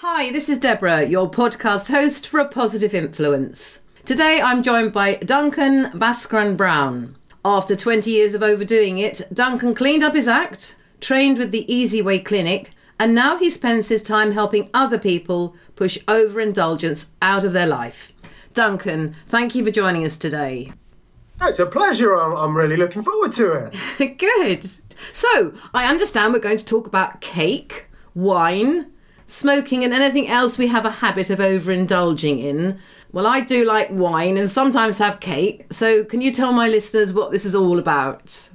Hi, this is Deborah, your podcast host for A Positive Influence. Today I'm joined by Duncan Bhaskaran Brown. After 20 years of overdoing it, Duncan cleaned up his act, trained with the Easy Way Clinic, and now he spends his time helping other people push overindulgence out of their life. Duncan, thank you for joining us today. It's a pleasure. I'm really looking forward to it. Good. So, I understand we're going to talk about cake, wine, smoking, and anything else we have a habit of overindulging in. Well, I do like wine and sometimes have cake. So, can you tell my listeners what this is all about?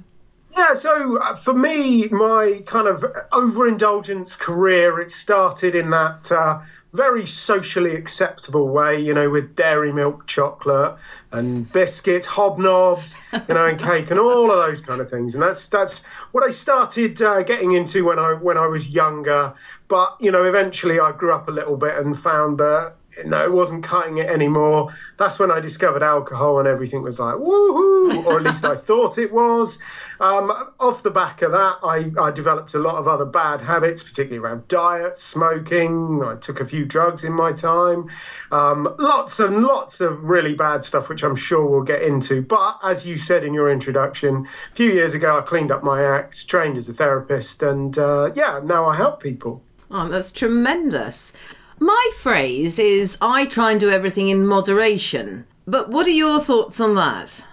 Yeah, so uh, for me, my kind of overindulgence career, it started in that uh, very socially acceptable way, you know, with dairy milk chocolate and biscuits, hobnobs, you know, and cake and all of those kind of things. And that's that's what I started uh, getting into when I when I was younger. But you know, eventually I grew up a little bit and found that no, it wasn't cutting it anymore. That's when I discovered alcohol and everything was like, woohoo, or at least I thought it was. Um, off the back of that, I, I developed a lot of other bad habits, particularly around diet, smoking. I took a few drugs in my time. Um, lots and lots of really bad stuff, which I'm sure we'll get into. But as you said in your introduction, a few years ago, I cleaned up my act, trained as a therapist, and uh, yeah, now I help people. Oh, that's tremendous. My phrase is I try and do everything in moderation. But what are your thoughts on that?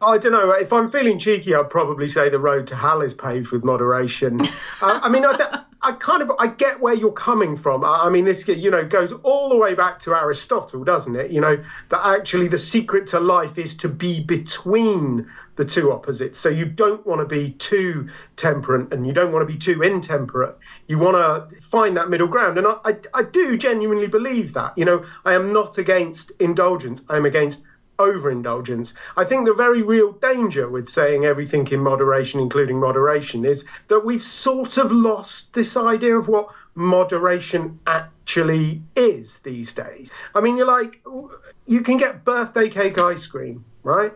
I don't know. If I'm feeling cheeky, I'd probably say the road to hell is paved with moderation. uh, I mean, I, I, kind of I get where you're coming from. I, I, mean, this you know goes all the way back to Aristotle, doesn't it? You know that actually the secret to life is to be between the two opposites. So you don't want to be too temperate and you don't want to be too intemperate. You want to find that middle ground. And I, I, I do genuinely believe that. You know, I am not against indulgence, I'm against overindulgence. I think the very real danger with saying everything in moderation, including moderation, is that we've sort of lost this idea of what moderation actually is these days. I mean, you're like, you can get birthday cake ice cream, right?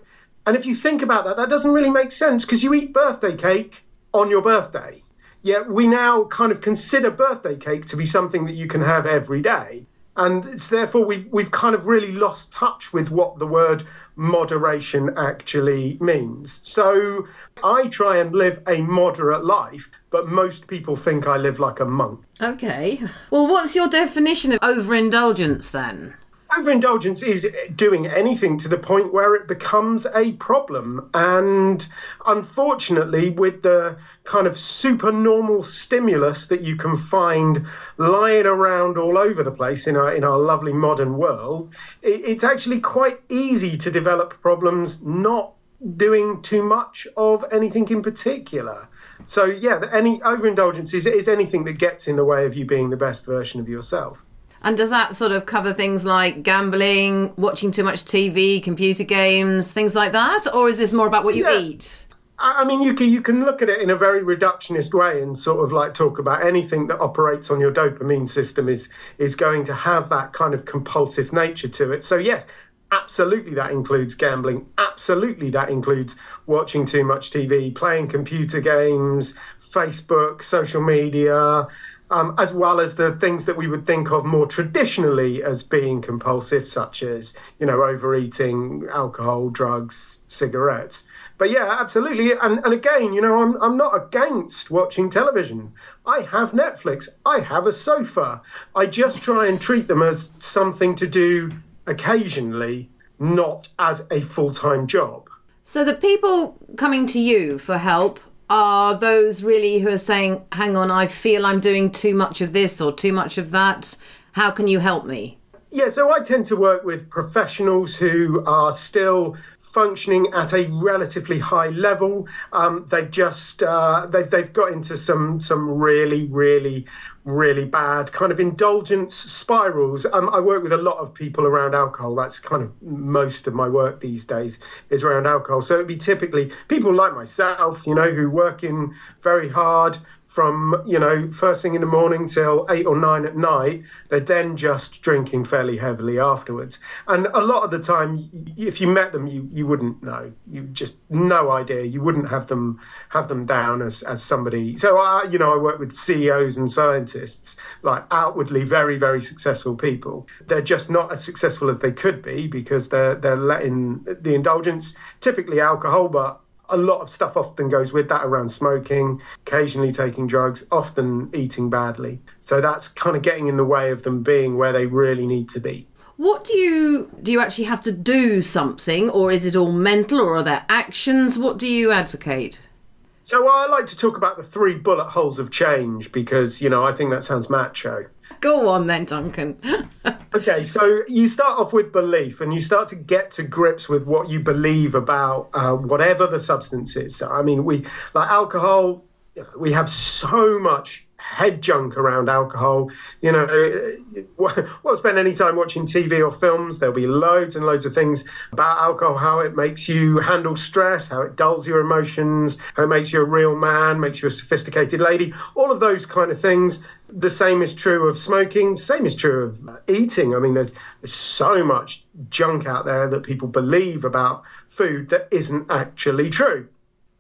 And if you think about that, that doesn't really make sense because you eat birthday cake on your birthday. Yet we now kind of consider birthday cake to be something that you can have every day. And it's therefore we've we've kind of really lost touch with what the word moderation actually means. So I try and live a moderate life, but most people think I live like a monk. Okay. Well, what's your definition of overindulgence then? Overindulgence is doing anything to the point where it becomes a problem. And unfortunately, with the kind of supernormal stimulus that you can find lying around all over the place in our, in our lovely modern world, it, it's actually quite easy to develop problems not doing too much of anything in particular. So, yeah, any overindulgence is, is anything that gets in the way of you being the best version of yourself. And does that sort of cover things like gambling, watching too much TV, computer games, things like that? Or is this more about what you yeah. eat? I mean, you can you can look at it in a very reductionist way and sort of like talk about anything that operates on your dopamine system is is going to have that kind of compulsive nature to it. So yes, absolutely that includes gambling. Absolutely that includes watching too much TV, playing computer games, Facebook, social media, um, as well as the things that we would think of more traditionally as being compulsive, such as you know overeating, alcohol, drugs, cigarettes. But yeah, absolutely. And and again, you know, I'm I'm not against watching television. I have Netflix. I have a sofa. I just try and treat them as something to do occasionally, not as a full time job. So the people coming to you for help are those really who are saying, hang on, I feel I'm doing too much of this or too much of that. How can you help me? Yeah, so I tend to work with professionals who are still functioning at a relatively high level. Um, they've just uh, they've they've got into some some really really really bad kind of indulgence spirals. Um, I work with a lot of people around alcohol. That's kind of most of my work these days is around alcohol. So it'd be typically people like myself, you know, who work in very hard, from you know first thing in the morning till eight or nine at night they're then just drinking fairly heavily afterwards. And a lot of the time if you met them you you wouldn't know. You just no idea. You wouldn't have them have them down as as somebody. So i you know i work with ceos and scientists like outwardly very very successful people. They're just not as successful as they could be because they're they're letting the indulgence typically alcohol but a lot of stuff often goes with that around smoking, occasionally taking drugs, often eating badly. So that's kind of getting in the way of them being where they really need to be. What do you do you actually have to do something or is it all mental or are there actions? What do you advocate? So I like to talk about the three bullet holes of change because, you know, I think that sounds macho. Go on then, Duncan. okay, so you start off with belief and you start to get to grips with what you believe about uh, whatever the substance is. So, I mean, we like alcohol, we have so much head junk around alcohol. You know, won't spend any time watching TV or films. There'll be loads and loads of things about alcohol, how it makes you handle stress, how it dulls your emotions, how it makes you a real man, makes you a sophisticated lady, all of those kind of things. The same is true of smoking. Same is true of uh, eating. I mean, there's there's so much junk out there that people believe about food that isn't actually true.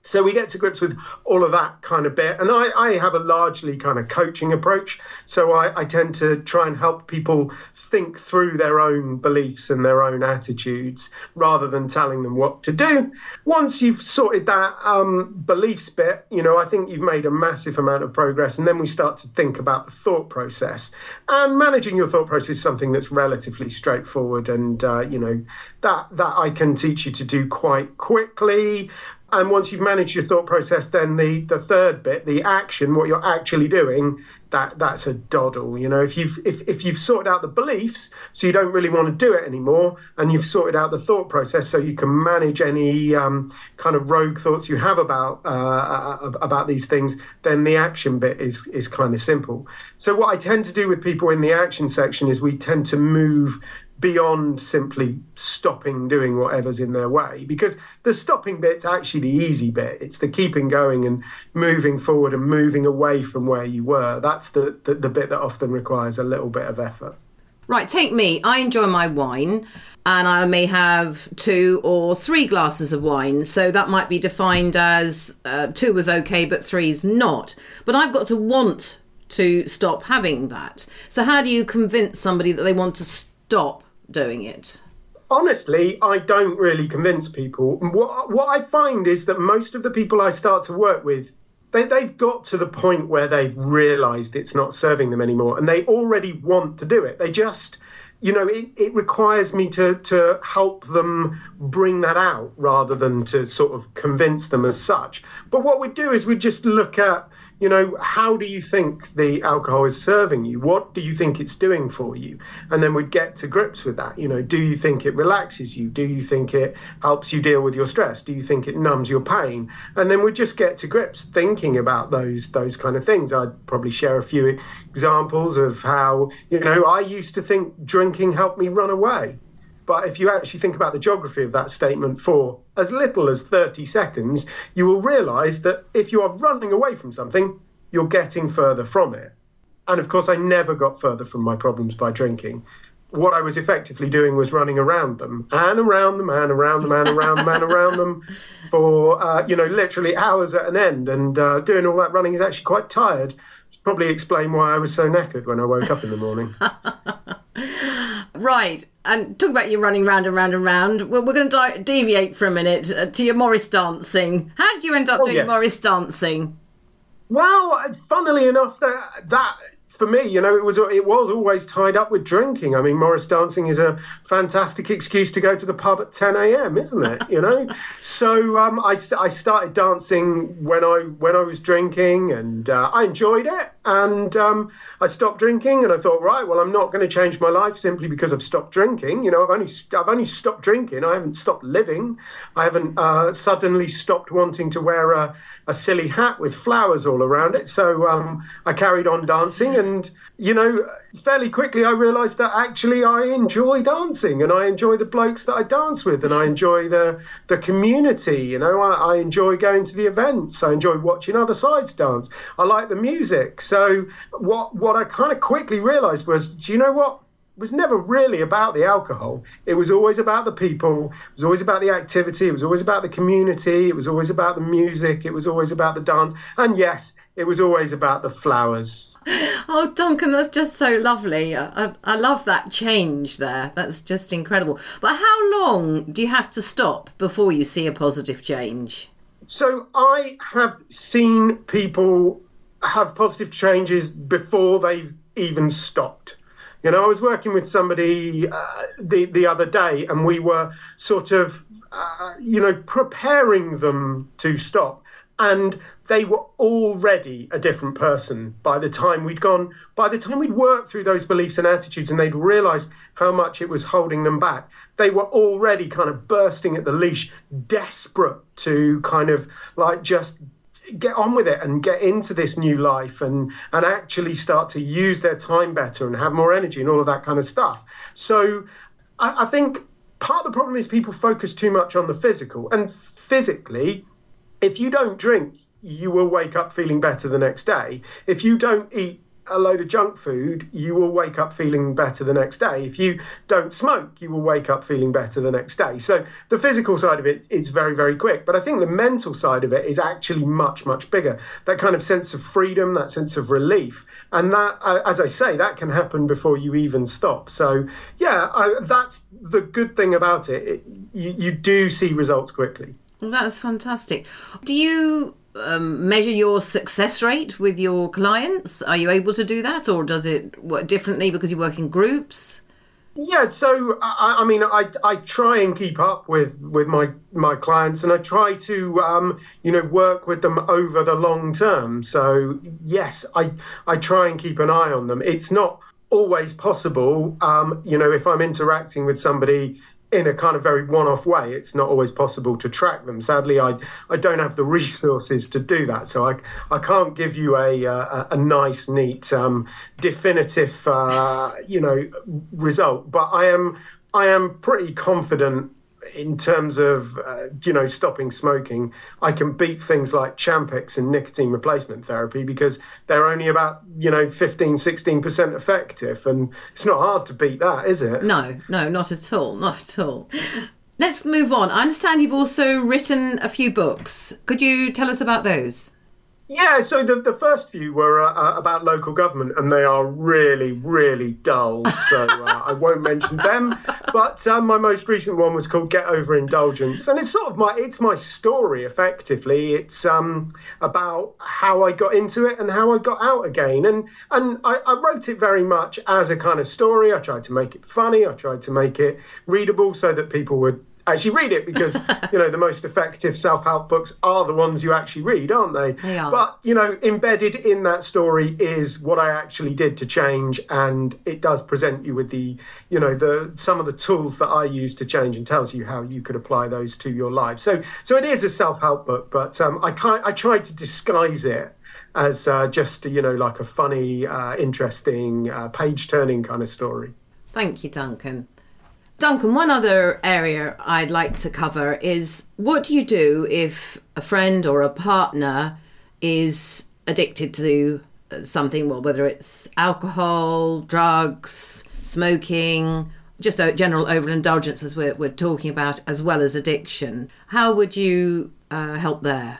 So we get to grips with all of that kind of bit. And I, I have a largely kind of coaching approach. So I, I, tend to try and help people think through their own beliefs and their own attitudes rather than telling them what to do. Once you've sorted that um, beliefs bit, you know, I think you've made a massive amount of progress. And then we start to think about the thought process. And managing your thought process is something that's relatively straightforward. And, uh, you know, that, that I can teach you to do quite quickly. And once you've managed your thought process, then the the third bit, the action, what you're actually doing, that that's a doddle. You know, if you've if, if you've sorted out the beliefs, so you don't really want to do it anymore, and you've sorted out the thought process, so you can manage any um, kind of rogue thoughts you have about uh, uh about these things, then the action bit is is kind of simple. So what I tend to do with people in the action section is we tend to move beyond simply stopping doing whatever's in their way because the stopping bit's actually the easy bit. It's the keeping going and moving forward and moving away from where you were. That's the, the, the bit that often requires a little bit of effort. Right take me. I enjoy my wine and i may have two or three glasses of wine so that might be defined as uh, two was okay but three's not. But i've got to want to stop having that. So how do you convince somebody that they want to stop doing it? Honestly, I don't really convince people. What, what I find is that most of the people I start to work with, they, they've got to the point where they've realized it's not serving them anymore and they already want to do it. They just, you know, it, it requires me to, to help them bring that out rather than to sort of convince them as such. But what we do is we just look at you know, how do you think the alcohol is serving you? What do you think it's doing for you? And then we'd get to grips with that. You know, do you think it relaxes you? Do you think it helps you deal with your stress? Do you think it numbs your pain? And then we'd just get to grips thinking about those those kind of things. I'd probably share a few examples of how, you know, I used to think drinking helped me run away. But if you actually think about the geography of that statement for as little as 30 seconds, you will realize that if you are running away from something, you're getting further from it. And of course, I never got further from my problems by drinking. What I was effectively doing was running around them and around them and around them and around them and around them for, uh, you know, literally hours at an end. And uh, doing all that running is actually quite tired. Probably explain why I was so knackered when I woke up in the morning. Right, and talk about you running round and round and round. Well, we're going to di- deviate for a minute uh, to your Morris dancing. How did you end up oh, doing yes. Morris dancing? Well, funnily enough, that that for me, you know, it was it was always tied up with drinking. I mean, Morris dancing is a fantastic excuse to go to the pub at 10 a.m., isn't it? You know, so um, I, I started dancing when I when I was drinking, and uh, I enjoyed it. And um, I stopped drinking, and I thought, right, well, I'm not going to change my life simply because I've stopped drinking. You know, I've only I've only stopped drinking. I haven't stopped living. I haven't uh, suddenly stopped wanting to wear a, a silly hat with flowers all around it. So um, I carried on dancing and you know, fairly quickly I realised that actually I enjoy dancing and I enjoy the blokes that I dance with and I enjoy the, the community. You know, I, I enjoy going to the events. I enjoy watching other sides dance. I like the music. So what, what I kind of quickly realised was, do you know what? Was never really about the alcohol. It was always about the people. It was always about the activity. It was always about the community. It was always about the music. It was always about the dance. And yes, it was always about the flowers. Oh, Duncan, that's just so lovely. I, I, love that change there. That's just incredible. But how long do you have to stop before you see a positive change? So I have seen people have positive changes before they've even stopped. You know, I was working with somebody uh, the the other day, and we were sort of, uh, you know, preparing them to stop, and they were already a different person by the time we'd gone. By the time we'd worked through those beliefs and attitudes, and they'd realised how much it was holding them back, they were already kind of bursting at the leash, desperate to kind of like just get on with it and get into this new life and and actually start to use their time better and have more energy and all of that kind of stuff. So I, I think part of the problem is people focus too much on the physical and physically if you don't drink you will wake up feeling better the next day if you don't eat a load of junk food, you will wake up feeling better the next day. If you don't smoke, you will wake up feeling better the next day. So the physical side of it, it's very, very quick. But I think the mental side of it is actually much, much bigger. That kind of sense of freedom, that sense of relief. And that, uh, as I say, that can happen before you even stop. So, yeah, I, that's the good thing about it. it you, you do see results quickly. That's fantastic. Do you um, measure your success rate with your clients? Are you able to do that, or does it work differently because you work in groups? Yeah, so I, I mean, I, I try and keep up with, with my, my clients, and I try to um, you know work with them over the long term. So yes, I I try and keep an eye on them. It's not always possible. Um, you know, if I'm interacting with somebody in a kind of very one-off way, it's not always possible to track them. Sadly, I I don't have the resources to do that, so I I can't give you a a, a nice, neat, um, definitive uh, you know result. But I am I am pretty confident in terms of uh, you know stopping smoking, I can beat things like Champix and nicotine replacement therapy because they're only about you know 15, 16 percent effective, and it's not hard to beat that, is it? No, no, not at all, not at all. Let's move on. I understand you've also written a few books. Could you tell us about those? Yeah, so the, the first few were uh, uh, about local government, and they are really, really dull. So uh, I won't mention them. But um, my most recent one was called "Get Over Indulgence," and it's sort of my it's my story. Effectively, it's um, about how I got into it and how I got out again. And and I, I wrote it very much as a kind of story. I tried to make it funny. I tried to make it readable so that people would actually read it because you know the most effective self-help books are the ones you actually read aren't they, they are. but you know embedded in that story is what i actually did to change and it does present you with the you know the some of the tools that i use to change and tells you how you could apply those to your life. So so it is a self-help book but um, i can't i tried to disguise it as uh, just you know like a funny uh, interesting uh, page turning kind of story. Thank you duncan Duncan, one other area I'd like to cover is what do you do if a friend or a partner is addicted to something, well, whether it's alcohol, drugs, smoking, just general overindulgence, as we're, we're talking about, as well as addiction. How would you uh, help there?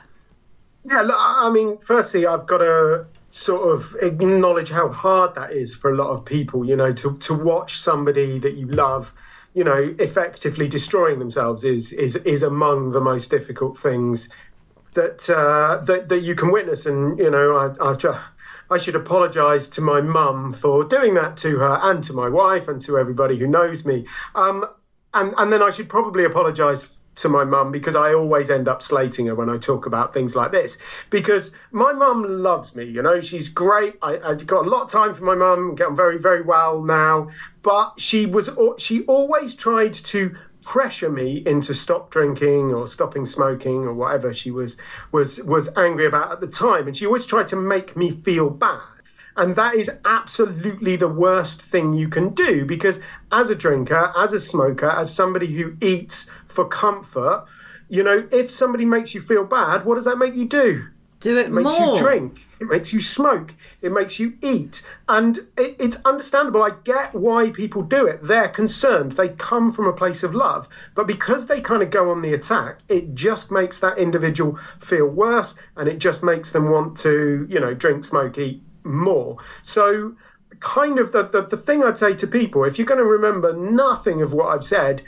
Yeah, look, I mean, firstly, I've got to sort of acknowledge how hard that is for a lot of people, you know, to, to watch somebody that you love you know, effectively destroying themselves is is is among the most difficult things that uh, that that you can witness. And you know, I I, I should apologise to my mum for doing that to her and to my wife and to everybody who knows me. Um, and and then I should probably apologise to my mum because I always end up slating her when I talk about things like this. Because my mum loves me, you know, she's great. I, have got a lot of time for my mum, get on very, very well now. But she was, she always tried to pressure me into stop drinking or stopping smoking or whatever she was was was angry about at the time and she always tried to make me feel bad And that is absolutely the worst thing you can do because, as a drinker, as a smoker, as somebody who eats for comfort, you know, if somebody makes you feel bad, what does that make you do? Do it, It makes more. you drink. It makes you smoke. It makes you eat. And it, it's understandable. I get why people do it. They're concerned. They come from a place of love. But because they kind of go on the attack, it just makes that individual feel worse and it just makes them want to, you know, drink, smoke, eat more. So, kind of the, the, the thing I'd say to people if you're going to remember nothing of what I've said,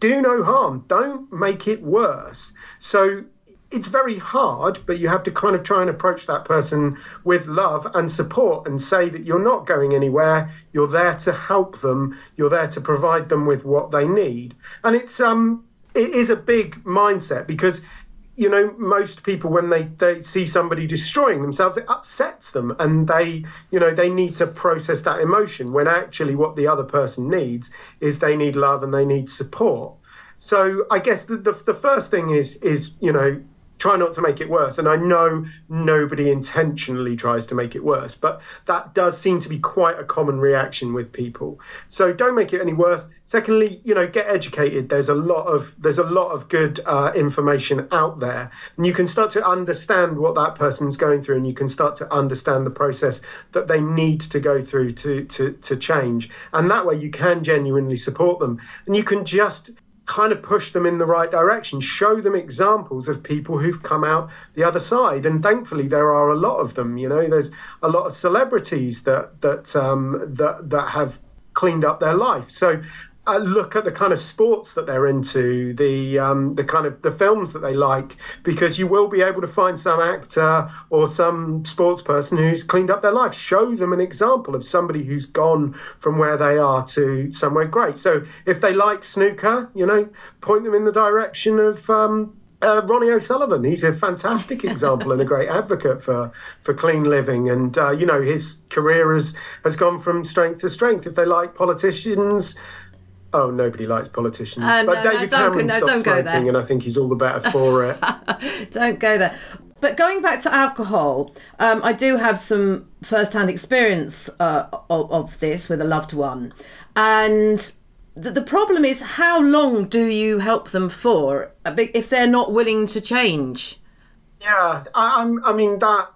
do no harm. Don't make it worse. So, it's very hard, but you have to kind of try and approach that person with love and support and say that you're not going anywhere. You're there to help them. You're there to provide them with what they need. And it's um it is a big mindset because you know most people when they they see somebody destroying themselves it upsets them and they you know they need to process that emotion when actually what the other person needs is they need love and they need support. So i guess the the, the first thing is is you know try not to make it worse. And I know nobody intentionally tries to make it worse, but that does seem to be quite a common reaction with people. So don't make it any worse. Secondly, you know, get educated. There's a lot of there's a lot of good uh, information out there, and you can start to understand what that person's going through, and you can start to understand the process that they need to go through to to to change. And that way, you can genuinely support them, and you can just kind of push them in the right direction, show them examples of people who've come out the other side. And thankfully, there are a lot of them. You know, there's a lot of celebrities that that um, that that have cleaned up their life. So. Uh, look at the kind of sports that they're into, the um, the kind of the films that they like, because you will be able to find some actor or some sports person who's cleaned up their life. Show them an example of somebody who's gone from where they are to somewhere great. So if they like snooker, you know, point them in the direction of um, uh, Ronnie O'Sullivan. He's a fantastic example and a great advocate for for clean living. And uh, you know, his career has has gone from strength to strength. If they like politicians. Oh, nobody likes politicians. Uh, but no, no, David don't- Cameron no, stopped smoking, and I think he's all the better for it. Don't go there. But going back to alcohol, um, I do have some first-hand experience uh, of, of this with a loved one, and the, the problem is how long do you help them for uh, if they're not willing to change? Yeah, I, I'm. I mean that.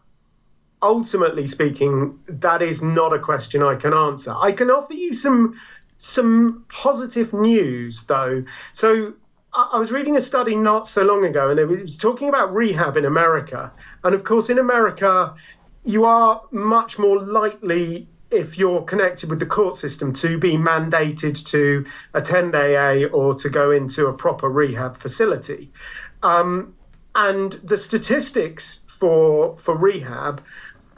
Ultimately speaking, that is not a question I can answer. I can offer you some some positive news though. So I was reading a study not so long ago, and it was talking about rehab in America. And of course, in America, you are much more likely, if you're connected with the court system, to be mandated to attend AA or to go into a proper rehab facility. Um, and the statistics for for rehab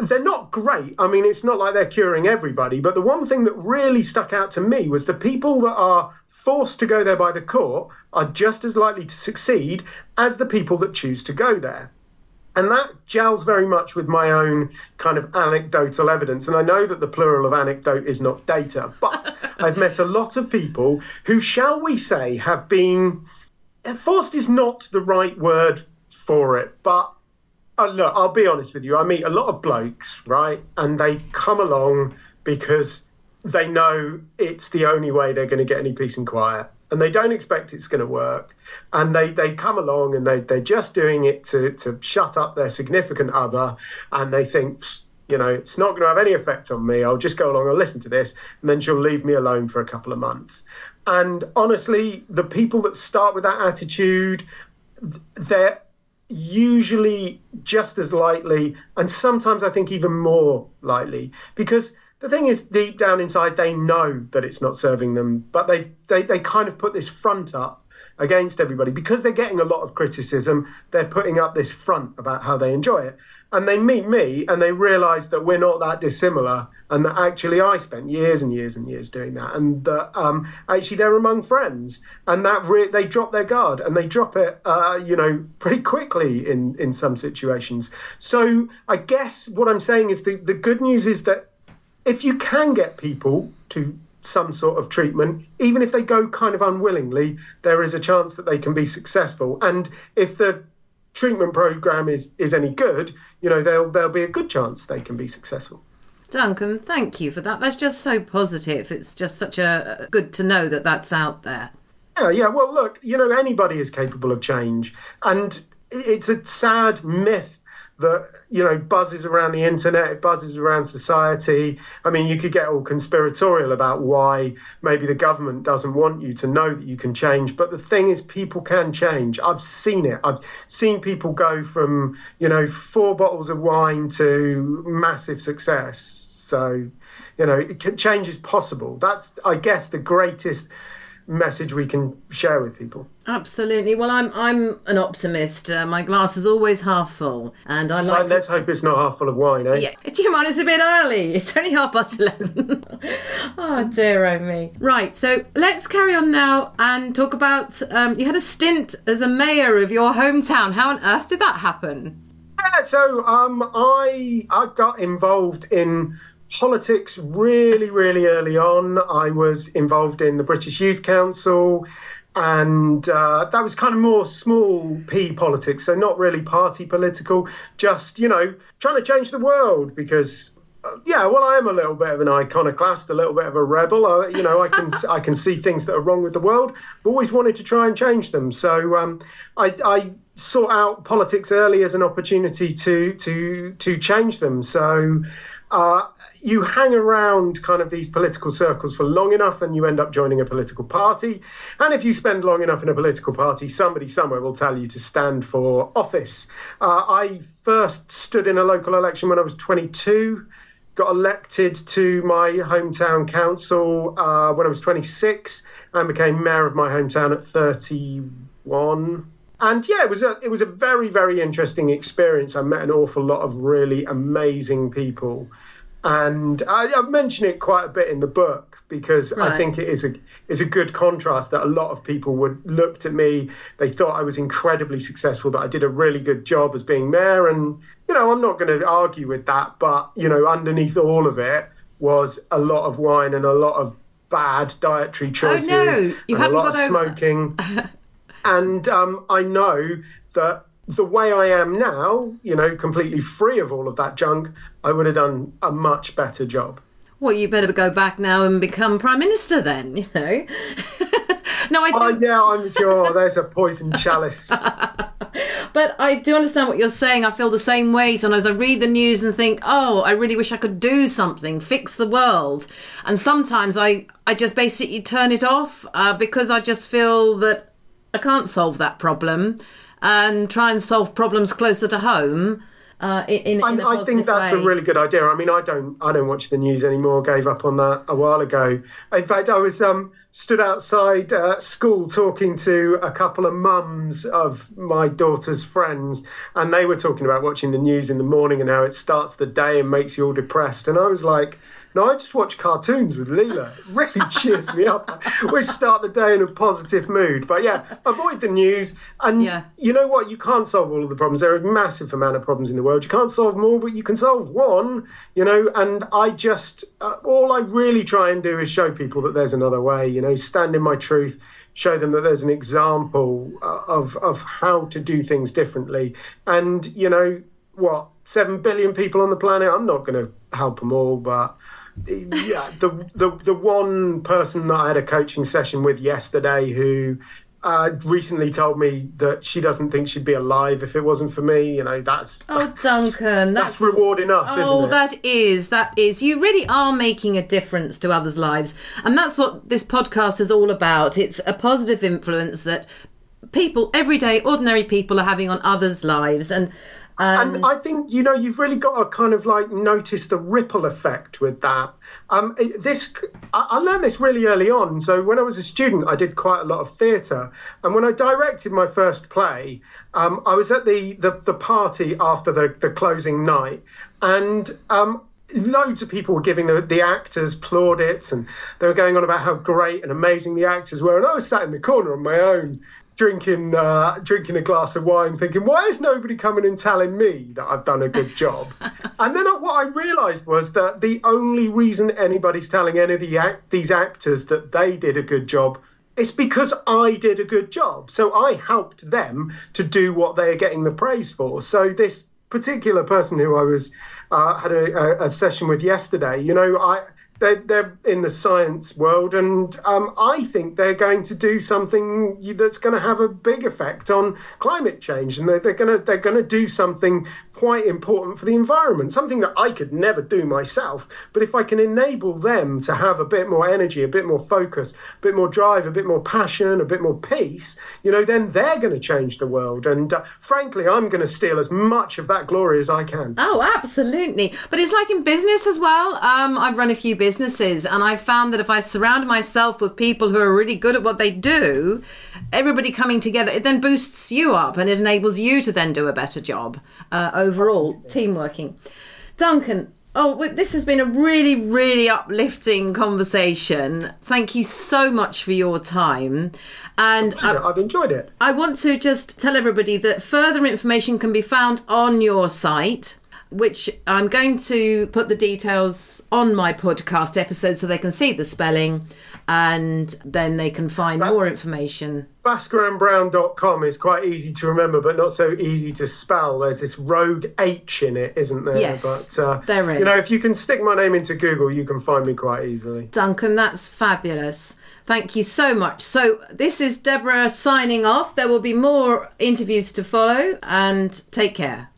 they're not great. I mean, it's not like they're curing everybody, but the one thing that really stuck out to me was the people that are forced to go there by the court are just as likely to succeed as the people that choose to go there. And that gels very much with my own kind of anecdotal evidence. And I know that the plural of anecdote is not data, but I've met a lot of people who, shall we say, have been forced is not the right word for it, but uh, look, I'll be honest with you. I meet a lot of blokes, right? And they come along because they know it's the only way they're going to get any peace and quiet. And they don't expect it's going to work. And they, they come along and they, they're just doing it to, to shut up their significant other. And they think, you know, it's not going to have any effect on me. I'll just go along and listen to this. And then she'll leave me alone for a couple of months. And honestly, the people that start with that attitude, they're usually just as lightly, and sometimes I think even more lightly, because the thing is, deep down inside, they know that it's not serving them, but they they they kind of put this front up against everybody because they're getting a lot of criticism. They're putting up this front about how they enjoy it, and they meet me and they realise that we're not that dissimilar, and that actually I spent years and years and years doing that, and that um, actually they're among friends, and that re- they drop their guard and they drop it, uh, you know, pretty quickly in in some situations. So I guess what I'm saying is the the good news is that if you can get people to some sort of treatment, even if they go kind of unwillingly, there is a chance that they can be successful. And if the treatment program is is any good, you know, there'll there'll be a good chance they can be successful. Duncan, thank you for that. That's just so positive. It's just such a good to know that that's out there. Yeah, yeah. Well, look, you know, anybody is capable of change, and it's a sad myth that you know buzzes around the internet, it buzzes around society. I mean, you could get all conspiratorial about why maybe the government doesn't want you to know that you can change. But the thing is, people can change. I've seen it. I've seen people go from you know four bottles of wine to massive success. So, you know, change is possible. That's, I guess, the greatest message we can share with people. Absolutely. Well, I'm I'm an optimist. Uh, my glass is always half full, and I like. Well, to... let's hope it's not half full of wine, eh? Yeah. Do you mind? It's a bit early. It's only half past eleven. oh dear, oh me. Right. So let's carry on now and talk about. Um, you had a stint as a mayor of your hometown. How on earth did that happen? Yeah. So um, I I got involved in politics really, really early on. I was involved in the British Youth Council, and uh, that was kind of more small p politics, so not really party political, just, you know, trying to change the world because. Uh, yeah, well, I am a little bit of an iconoclast, a little bit of a rebel. Uh, you know, I can I can see things that are wrong with the world, but always wanted to try and change them. So um, I, I sought out politics early as an opportunity to to to change them. So uh, you hang around kind of these political circles for long enough and you end up joining a political party. And if you spend long enough in a political party, somebody somewhere will tell you to stand for office. Uh, I first stood in a local election when I was 22. Got elected to my hometown council uh, when I was 26 and became mayor of my hometown at 31 and yeah, it was a it was a very very interesting experience. I met an awful lot of really amazing people, and I, I mention it quite a bit in the book because right. I think it is a is a good contrast that a lot of people would looked at me. They thought I was incredibly successful, that I did a really good job as being mayor, and you know I'm not going to argue with that. But you know, underneath all of it was a lot of wine and a lot of bad dietary choices oh, no. you and a lot of smoking. and um, I know that the way I am now, you know, completely free of all of that junk, I would have done a much better job. Well, you better go back now and become prime minister then, you know. no, I do. Oh, yeah, I'm sure. There's a poison chalice. but I do understand what you're saying. I feel the same way. Sometimes I read the news and think, oh, I really wish I could do something, fix the world. And sometimes I, I just basically turn it off uh, because I just feel that I can't solve that problem and try and solve problems closer to home. Uh, in, in I think that's way. a really good idea. I mean, I don't, I don't watch the news anymore. Gave up on that a while ago. In fact, I was um, stood outside uh, school talking to a couple of mums of my daughter's friends, and they were talking about watching the news in the morning and how it starts the day and makes you all depressed. And I was like, no, I just watch cartoons with Leela. It really cheers me up. We start the day in a positive mood. But yeah, avoid the news. And yeah. you know what? You can't solve all of the problems. There are a massive amount of problems in the world. You can't solve them all, but you can solve one, you know. And I just, uh, all I really try and do is show people that there's another way, you know, stand in my truth show them that there's an example uh, of of how to do things differently and you know what 7 billion people on the planet i'm not going to help them all but yeah, the, the the one person that I had a coaching session with yesterday who uh, recently told me that she doesn't think she'd be alive if it wasn't for me. You know, that's oh, Duncan, that's, that's reward enough. Oh, that is that is. You really are making a difference to others' lives, and that's what this podcast is all about. It's a positive influence that people, everyday, ordinary people, are having on others' lives, and um, and I think you know you've really got to kind of like notice the ripple effect with that. Um, this I, I learned this really early on. So when I was a student, I did quite a lot of theatre, and when I directed my first play, um, I was at the, the, the party after the the closing night, and um, loads of people were giving the, the actors plaudits and they were going on about how great and amazing the actors were and i was sat in the corner on my own drinking uh, drinking a glass of wine, thinking, why is nobody coming and telling me that I've done a good job? and then what I realised was that the only reason anybody's telling any of the act- these actors that they did a good job is because I did a good job. So I helped them to do what they are getting the praise for. So this particular person who I was uh, had a, a, session with yesterday, you know, I they're, they're in the science world, and um, I think they're going to do something that's going to have a big effect on climate change, and they're, going to they're going to do something quite important for the environment, something that I could never do myself. But if I can enable them to have a bit more energy, a bit more focus, a bit more drive, a bit more passion, a bit more peace, you know, then they're going to change the world. And uh, frankly, I'm going to steal as much of that glory as I can. Oh, absolutely. But it's like in business as well. Um, I've run a few businesses. And I've found that if I surround myself with people who are really good at what they do, everybody coming together, it then boosts you up and it enables you to then do a better job uh, overall, team working. Duncan, Oh, this has been a really, really uplifting conversation. Thank you so much for your time. And I, I've enjoyed it. I want to just tell everybody that further information can be found on your site which I'm going to put the details on my podcast episode so they can see the spelling and then they can find more information. BhaskaranBrown.com is quite easy to remember, but not so easy to spell. There's this rogue H in it, isn't there? Yes, but, uh, there is. You know, if you can stick my name into Google, you can find me quite easily. Duncan, that's fabulous. Thank you so much. So, this is Deborah signing off. There will be more interviews to follow, and take care.